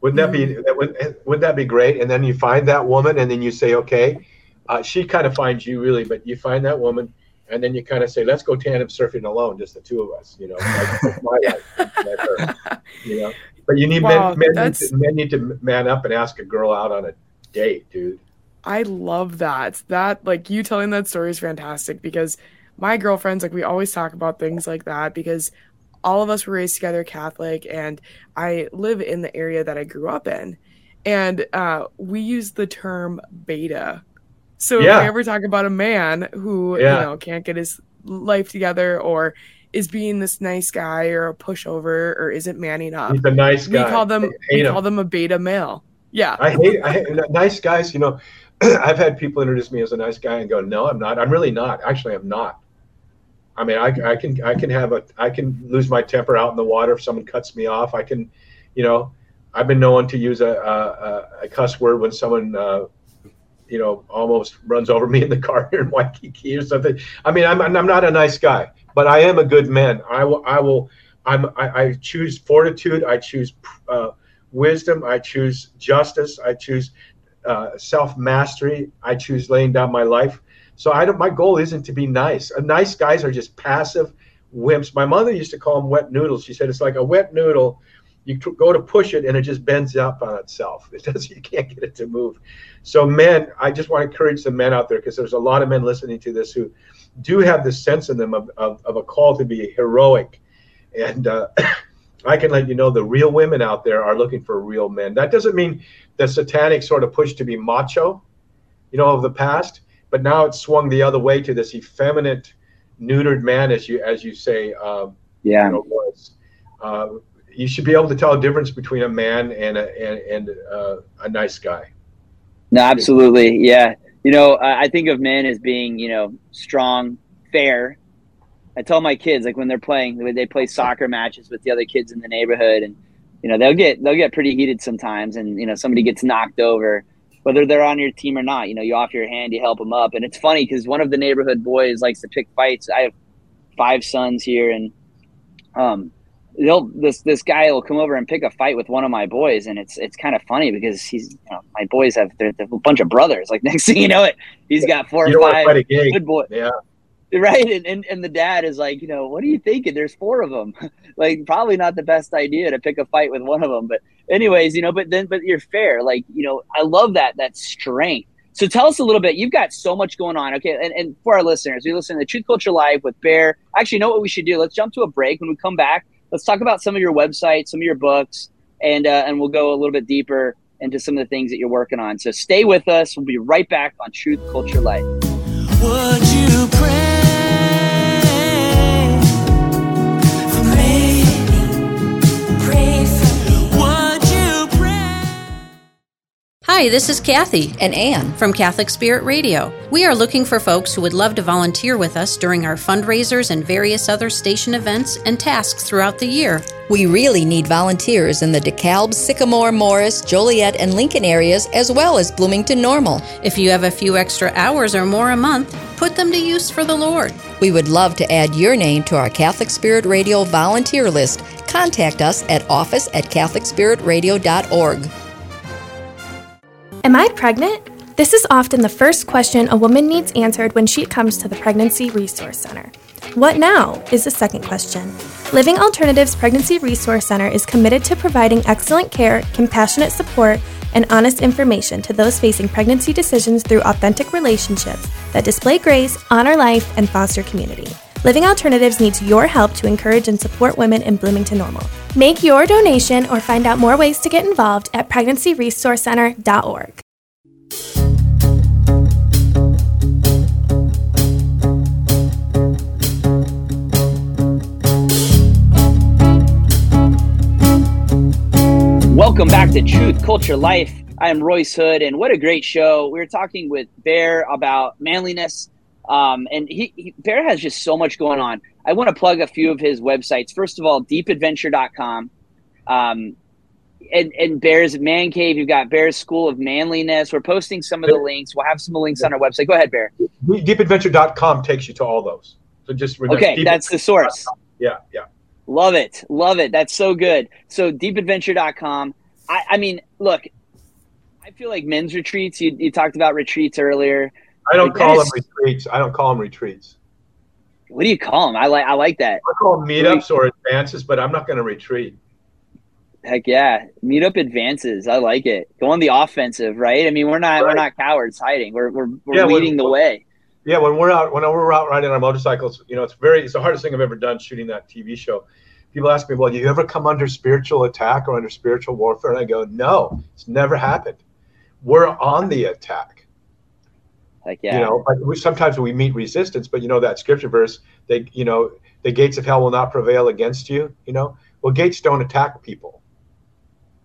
Wouldn't that be that would wouldn't that be great? And then you find that woman, and then you say, okay, uh, she kind of finds you really, but you find that woman, and then you kind of say, let's go tandem surfing alone, just the two of us, you know, like, my life, her, you know. But you need Wow, men, men, need to, men need to man up and ask a girl out on a date, dude. I love that. That like you telling that story is fantastic because my girlfriends like we always talk about things like that because all of us were raised together Catholic and I live in the area that I grew up in. And uh, we use the term beta. So Yeah. if we ever talk about a man who, Yeah. you know, can't get his life together or is being this nice guy or a pushover or isn't manning up, He's a nice guy. we call them we him. call them a beta male. Yeah. I hate, I hate nice guys. You know, I've had people introduce me as a nice guy and go, "No, I'm not. I'm really not. Actually, I'm not." I mean, I, I can I can have a I can lose my temper out in the water if someone cuts me off. I can, you know, I've been known to use a a, a cuss word when someone uh, you know, almost runs over me in the car here in Waikiki or something. I mean, I'm I'm not a nice guy, but I am a good man. I will I will I'm I, I choose fortitude. I choose uh, wisdom. I choose justice. I choose uh, self mastery. I choose laying down my life. So I don't. My goal isn't to be nice. Uh, nice guys are just passive wimps. My mother used to call them wet noodles. She said it's like a wet noodle. You t- go to push it and it just bends up on itself. It does. You can't get it to move. So men, I just want to encourage the men out there because there's a lot of men listening to this who do have this sense in them of, of, of a call to be heroic. And uh, I can let you know the real women out there are looking for real men. That doesn't mean the satanic sort of push to be macho, you know, of the past, but now it's swung the other way to this effeminate, neutered man, as you as you say. Um, Yeah. you know, was. Uh, you should be able to tell a difference between a man and a and, and uh, a nice guy. No, absolutely. Yeah. You know, I think of men as being, you know, strong, fair. I tell my kids, like when they're playing, when they play soccer matches with the other kids in the neighborhood and, you know, they'll get, they'll get pretty heated sometimes. And, you know, somebody gets knocked over, whether they're on your team or not, you know, you offer your hand, you help them up. And it's funny because one of the neighborhood boys likes to pick fights. I have five sons here and, um, they'll this this guy will come over and pick a fight with one of my boys and it's it's kind of funny because he's you know my boys have they're, they're a bunch of brothers like next thing you know it he's got four You or don't want to five fight a gay. good boy Yeah. right and, and and the dad is like you know what are you thinking there's four of them like probably not the best idea to pick a fight with one of them but anyways you know but then but you're fair. Like you know i love that that strength. So tell us a little bit. You've got so much going on. Okay. And, and for our listeners we listen to truth culture live with bear. Actually you know what we should do? Let's jump to a break. When we come back let's talk about some of your websites some of your books and uh, and we'll go a little bit deeper into some of the things that you're working on. So stay with us. We'll be right back on truth culture Live. Would you pray Hi, this is Kathy And Anne, from Catholic Spirit Radio. We are looking for folks who would love to volunteer with us during our fundraisers and various other station events and tasks throughout the year. we really need volunteers in the DeKalb, Sycamore, Morris, Joliet, and Lincoln areas, as well as Bloomington Normal. If you have a few extra hours or more a month, put them to use for the Lord. We would love to add your name to our Catholic Spirit Radio volunteer list. Contact us at office at CatholicSpiritRadio.org. Am I pregnant? This is often the first question a woman needs answered when she comes to the Pregnancy Resource Center. What now is the second question. Living Alternatives Pregnancy Resource Center is committed to providing excellent care, compassionate support, and honest information to those facing pregnancy decisions through authentic relationships that display grace, honor life, and foster community. Living Alternatives needs your help to encourage and support women in Bloomington Normal. Make your donation or find out more ways to get involved at pregnancyresourcecenter.org. Welcome back to Truth Culture Life. I am Royce Hood, and what a great show. We were talking with Bear about manliness, um, and he, he Bear has just so much going on. I want to plug a few of his websites. First of all, deepadventure.com. Um, and, and Bear's Man Cave, you've got Bear's School of Manliness. We're posting some of the links. We'll have some links on our website. Go ahead, Bear. Deepadventure.com takes you to all those. So just remember. Okay, that's the source. Yeah, yeah. Love it. Love it. That's so good. So deepadventure.com. I, I mean, look, I feel like men's retreats, you, you talked about retreats earlier. I don't call them retreats. I don't call them retreats. What do you call them? I like I like that. I call them meetups or advances, but I'm not going to retreat. Heck yeah. Meet up advances. I like it. Go on the offensive, right? I mean, we're not we're not cowards hiding. We're we're, we're Yeah, when- leading the way. Yeah, when we're out when we're out riding our motorcycles, you know, it's very it's the hardest thing I've ever done shooting that TV show. People ask me, "Well, do you ever come under spiritual attack or under spiritual warfare?" And I go, "No, it's never happened. We're on the attack." Heck yeah. You know, but we, sometimes we meet resistance, but you know that scripture verse, they, you know, the gates of hell will not prevail against you. You know, well, gates don't attack people.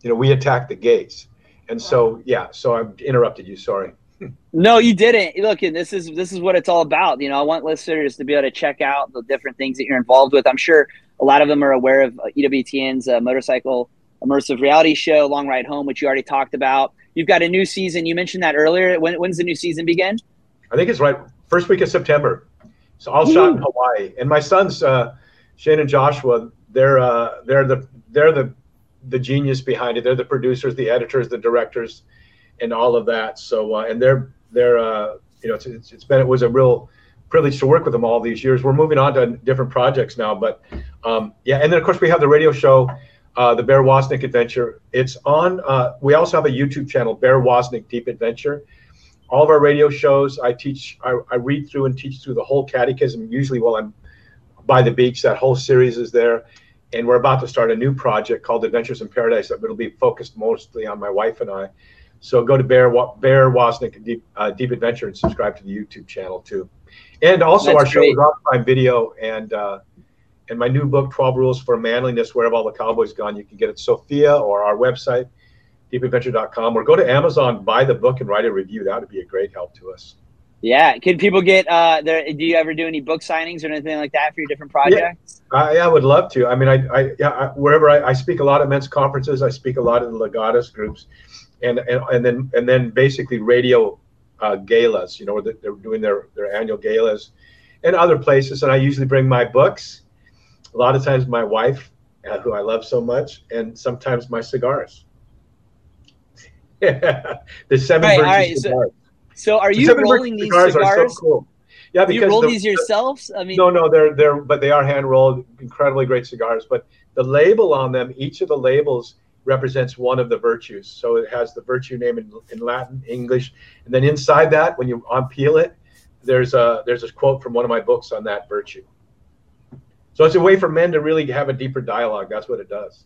You know, we attack the gates, and so yeah. So I've interrupted you. Sorry. No, you didn't. Look, and this is this is what it's all about. You know, I want listeners to be able to check out the different things that you're involved with. I'm sure a lot of them are aware of uh, EWTN's uh, motorcycle immersive reality show, Long Ride Home, which you already talked about. You've got a new season. You mentioned that earlier. When, when's the new season begin? I think it's right first week of September. So all shot in Hawaii, and my sons uh, Shane and Joshua, they're uh, they're the they're the the genius behind it. They're the producers, the editors, the directors, and all of that. So uh, and they're they're uh, you know it's, it's it's been it was a real privilege to work with them all these years. We're moving on to different projects now, but um, yeah, and then of course we have the radio show, uh, the Bear Woznick Adventure. It's on. Uh, we also have a YouTube channel, Bear Woznick Deep Adventure. All of our radio shows, I teach, I, I read through and teach through the whole catechism. Usually, while I'm by the beach, that whole series is there. And we're about to start a new project called Adventures in Paradise that will be focused mostly on my wife and I. So go to Bear Bear Woznick Deep, uh, Deep Adventure and subscribe to the YouTube channel too. And also That's our show great. is on Prime Video and uh, and my new book, 12 Rules for Manliness, Where Have All the Cowboys Gone? You can get it at Sophia or our website, deepadventure.com, or go to Amazon, buy the book, and write a review. That would be a great help to us. Yeah. Can people get uh there do you ever do any book signings or anything like that for your different projects? I, I would love to. I mean, I, I, yeah, I wherever I, I speak a lot at men's conferences, I speak a lot in the Legatus groups, and and, and then and then basically radio uh, galas. You know, where they're they're doing their their annual galas, and other places. And I usually bring my books. A lot of times, my wife, uh, who I love so much, and sometimes my cigars. the seven Right, right, so. So are you seven rolling these are cigars? so cool. Yeah, Do you roll the- these yourselves? I mean no, no, they're they're but they are hand rolled, incredibly great cigars. But the label on them, each of the labels represents one of the virtues. So it has the virtue name in, in Latin, English, and then inside that, when you unpeel it, there's a there's a quote from one of my books on that virtue. So it's a way for men to really have a deeper dialogue. That's what it does.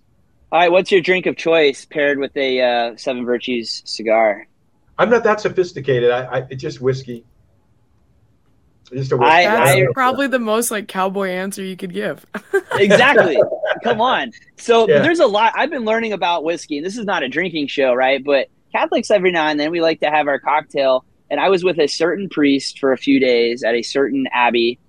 all right, what's your drink of choice paired with a uh, Seven Virtues cigar? I'm not that sophisticated. I, I it's just whiskey. Just a whiskey. I- That's I- probably the most like cowboy answer you could give. Exactly. Come on. So Yeah. there's a lot I've been learning about whiskey, and this is not a drinking show, right? But Catholics every now and then we like to have our cocktail. And I was with a certain priest for a few days at a certain abbey,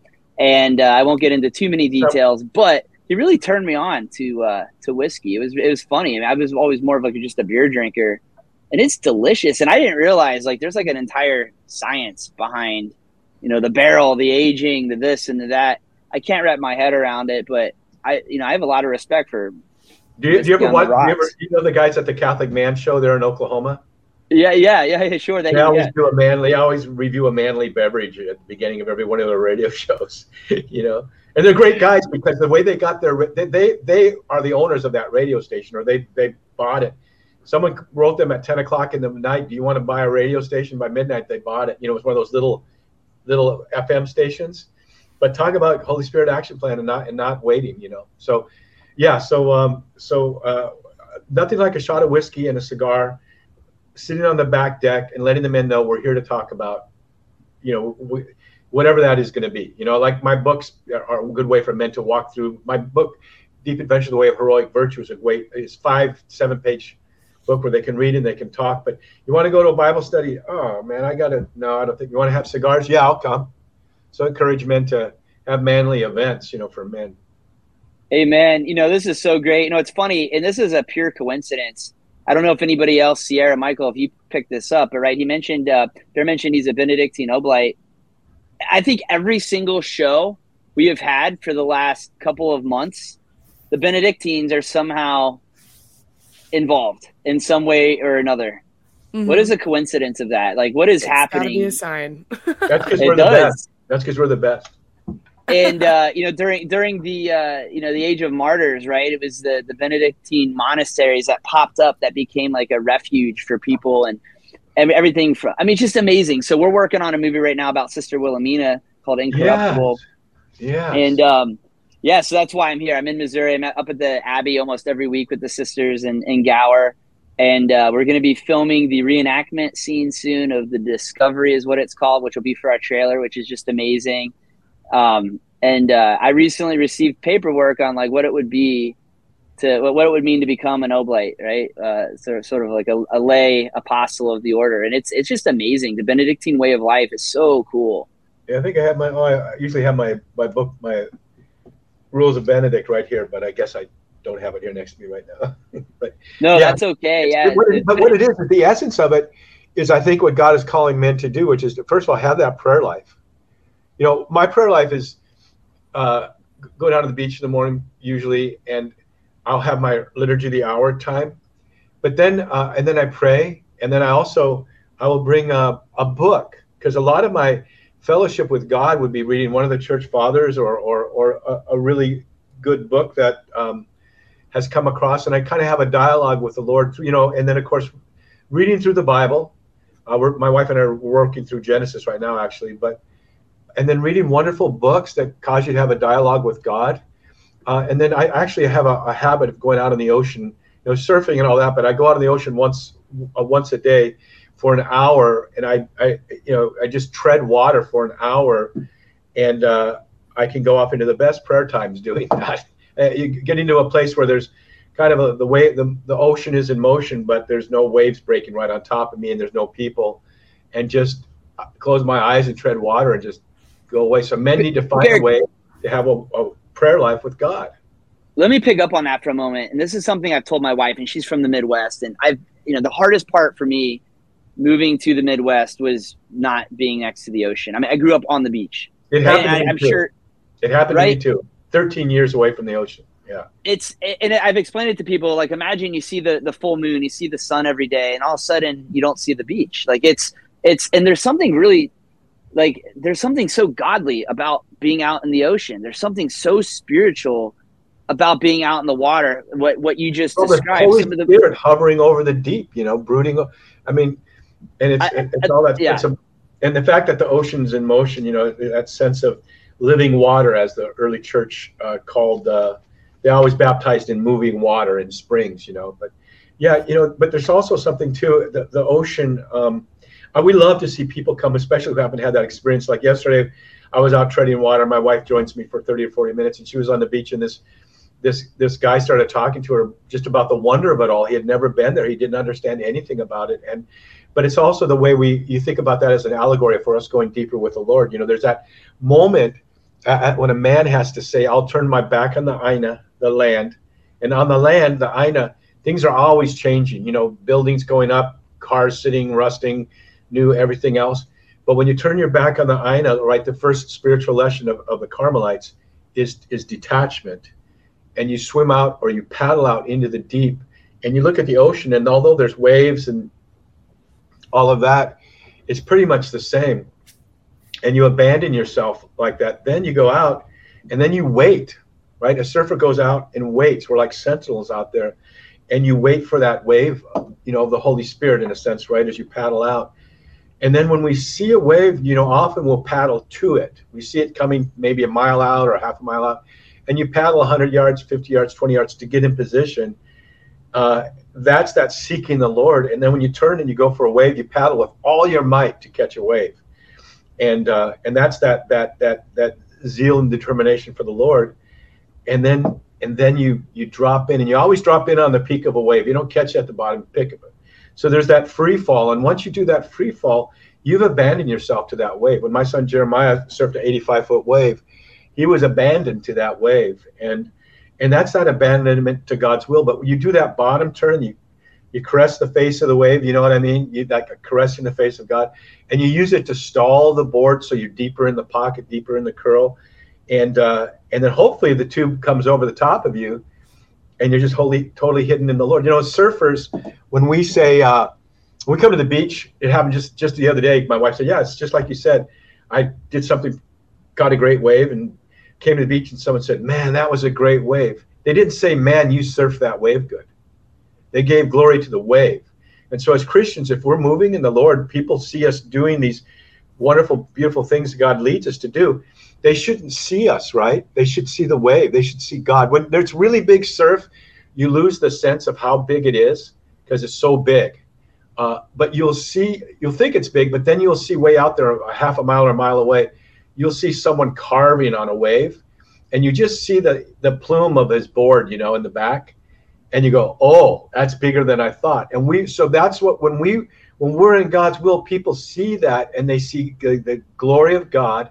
and uh, I won't get into too many details, but he really turned me on to uh, to whiskey. It was it was funny. I mean, I was always more of like just a beer drinker, and it's delicious. And I didn't realize like there's like an entire science behind, you know, the barrel, the aging, the this and the that. I can't wrap my head around it, but I you know I have a lot of respect for Do you, do you ever watch? Do you, ever, you know the guys at the Catholic Man Show there in Oklahoma? Yeah yeah yeah, yeah sure they always yeah. do a manly. I always review a manly beverage at the beginning of every one of their radio shows. you know, and they're great guys because the way they got their they, they they are the owners of that radio station or they they bought it. Someone wrote them at ten o'clock in the night. Do you want to buy a radio station? By midnight, they bought it. You know, it was one of those little little FM stations. But talk about Holy Spirit action plan and not and not waiting. You know, so yeah. So um so uh, nothing like a shot of whiskey and a cigar sitting on the back deck and letting the men know we're here to talk about, you know, w- whatever that is going to be. You know, like my books are a good way for men to walk through. My book, Deep Adventure: The Way of Heroic Virtue, is a way. It's five, seven page book where they can read and they can talk. But you want to go to a Bible study? Oh man, I got to. No, I don't think you want to have cigars. Yeah, I'll come. So encourage men to have manly events. You know, for men. Amen. You know, this is so great. You know, it's funny, and this is a pure coincidence. I don't know if anybody else, Sierra, Michael, if you picked this up, but right, he mentioned, uh, Bear mentioned he's a Benedictine Oblate. I think every single show we have had for the last couple of months, the Benedictines are somehow involved in some way or another. What is the coincidence of that? Like, what is Mm-hmm. It's gotta be happening? a sign. That's because we're the best. That's because we're the best. And uh, you know during during the uh, you know the age of martyrs right it was the the benedictine monasteries that popped up that became like a refuge for people and ev- everything from i mean it's just amazing. So we're working on a movie right now about sister wilhelmina called incorruptible. Yeah. and um, yeah so that's why i'm here. I'm in missouri. I'm up at the abbey almost every week with the sisters in, in gower. And uh, we're going to be filming the reenactment scene soon of the discovery is what it's called which will be for our trailer which is just amazing um, and uh, I recently received paperwork on like what it would be to what it would mean to become an oblate, right? Uh, sort sort of like a, a lay apostle of the order, and it's it's just amazing. The Benedictine way of life is so cool. Yeah, I think I have my. Oh, I usually have my my book, my Rules of Benedict, right here. But I guess I don't have it here next to me right now. but No, Yeah. that's okay. Yeah. what it- but what it is, the essence of it is, I think, what God is calling men to do, which is to first of all have that prayer life. You know, my prayer life is uh, go down to the beach in the morning usually, and I'll have my liturgy the hour time, but then uh, and then I pray, and then I also I will bring a, a book because a lot of my fellowship with God would be reading one of the church fathers or or, or a, a really good book that um, has come across, and I kind of have a dialogue with the Lord, you know, and then of course reading through the Bible. Uh, my wife and I are working through Genesis right now, actually, but and then reading wonderful books that cause you to have a dialogue with God. Uh, and then I actually have a, a habit of going out in the ocean, you know, surfing and all that. But I go out in the ocean once uh, once a day for an hour, and I, I you know I just tread water for an hour, and uh, I can go off into the best prayer times doing that. Uh, you get into a place where there's kind of a, the way the, the ocean is in motion, but there's no waves breaking right on top of me, and there's no people, and just uh, close my eyes and tread water and just go away. So men need to find a way to have a, a prayer life with God. let me pick up on that for a moment. And this is something I've told my wife, and she's from the Midwest. And I've, you know, the hardest part for me moving to the Midwest was not being next to the ocean. I mean, I grew up on the beach. It happened. I, too. sure it happened to me too. Thirteen years away from the ocean. Yeah. it's, and I've explained it to people. Like, imagine you see the the full moon, you see the sun every day, and all of a sudden you don't see the beach. Like, it's it's, and there's something really, like, there's something so godly about being out in the ocean. There's something so spiritual about being out in the water. What what you just Oh, described. Holy Some of the Spirit hovering over the deep, you know, brooding. I mean, and it's, I- it's all that. yeah. It's a, and the fact that the ocean's in motion, you know, that sense of living water, as the early church uh, called. Uh, they always baptized in moving water in springs, you know. But yeah, you know, but there's also something too. The, the ocean. Um, Uh, we love to see people come, especially who haven't had that experience. Like yesterday, I was out treading water. My wife joins me for 30 or 40 minutes, and she was on the beach, and this this this guy started talking to her just about the wonder of it all. He had never been there. He didn't understand anything about it. And but it's also the way we you think about that as an allegory for us going deeper with the Lord. You know, there's that moment at, when a man has to say, "I'll turn my back on the Aina, the land," and on the land, the Aina, things are always changing. You know, buildings going up, cars sitting, rusting, new, everything else. But when you turn your back on the Aina, right, the first spiritual lesson of, of the Carmelites is is detachment. And you swim out or you paddle out into the deep and you look at the ocean and although there's waves and all of that it's pretty much the same. And you abandon yourself like that. Then you go out and then you wait right? A surfer goes out and waits. We're like sentinels out there. And you wait for that wave you know of the holy spirit in a sense right as you paddle out and then when we see a wave you know often we'll paddle to it. We see it coming maybe a mile out or half a mile out. And you paddle 100 yards 50 yards 20 yards to get in position. Uh, that's that seeking the lord. And then when you turn and you go for a wave you paddle with all your might to catch a wave. And uh, and that's that that that that zeal and determination for the lord. And then and then you you drop in and you always drop in on the peak of a wave. You don't catch at the bottom pick so there's that free fall and once you do that free fall you've abandoned yourself to that wave. When my son jeremiah surfed an 85 foot wave he was abandoned to that wave and and that's not abandonment to god's will. But you do that bottom turn you you caress the face of the wave you know what i mean? You like caressing the face of god and you use it to stall the board so you're deeper in the pocket deeper in the curl and uh, and then hopefully the tube comes over the top of you and you're just wholly totally hidden in the lord. You know surfers when we say uh, when we come to the beach it happened just just the other day my wife said yeah it's just like you said i did something got a great wave and came to the beach and someone said man that was a great wave. They didn't say man you surfed that wave good. They gave glory to the wave. And so as christians if we're moving in the lord people see us doing these wonderful beautiful things god leads us to do they shouldn't see us right? They should see the wave they should see god. When there's really big surf you lose the sense of how big it is because it's so big. Uh, but you'll see you'll think it's big but then you'll see way out there a half a mile or a mile away you'll see someone carving on a wave and you just see the the plume of his board you know in the back and you go oh that's bigger than i thought. And we so that's what when we when we're in god's will people see that and they see the, the glory of god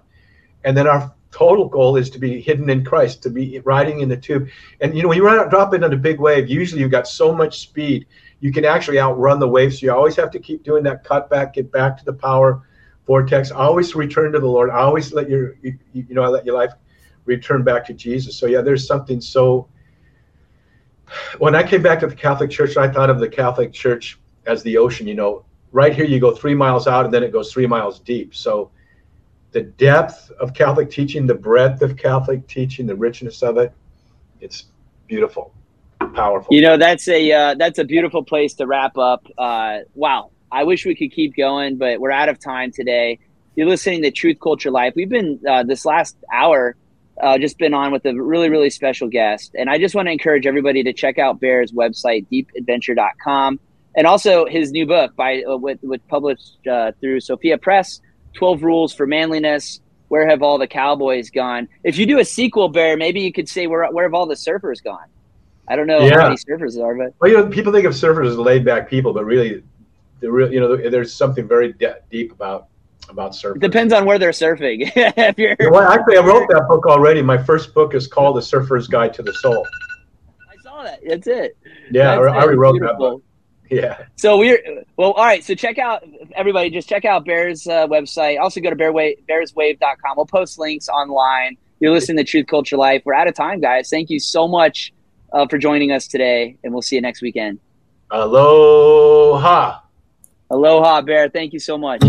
and then our total goal is to be hidden in Christ, to be riding in the tube. And you know, when you run, out, drop in on a big wave, usually you've got so much speed, you can actually outrun the wave. So you always have to keep doing that cut back, get back to the power vortex. Always return to the Lord. Always let your, you, you know, let your life return back to Jesus. So yeah, there's something so. When I came back to the Catholic Church, I thought of the Catholic Church as the ocean. You know, right here you go three miles out, and then it goes three miles deep. So the depth of Catholic teaching, the breadth of Catholic teaching, the richness of it, it's beautiful, powerful. You know, that's a uh, that's a beautiful place to wrap up. Uh, wow, I wish we could keep going, but we're out of time today. You're listening to Truth Culture Life. We've been uh, this last hour uh, just been on with a really really special guest, and I just want to encourage everybody to check out Bear's website, deepadventure.com, and also his new book by uh, with, with published uh, through Sophia Press 12 Rules for Manliness. Where have all the cowboys gone? If you do a sequel, Bear, maybe you could say where where have all the surfers gone? I don't know Yeah. how many surfers are, but Well, you know, people think of surfers as laid back people, but really, the real, you know, there's something very de- deep about about surfers. it depends on where they're surfing. if you're, You know? Actually, I wrote that book already. My first book is called The Surfer's Guide to the Soul. I saw that. That's it. Yeah, I That's already it. wrote that book. Yeah. So we're well. All right. So check out everybody. Just check out Bear's uh, website. Also go to bearwave, bearswave.com. We'll post links online. You're listening to Truth Culture Life. We're out of time, guys. Thank you so much uh, for joining us today, and we'll see you next weekend. Aloha. Aloha, Bear. Thank you so much.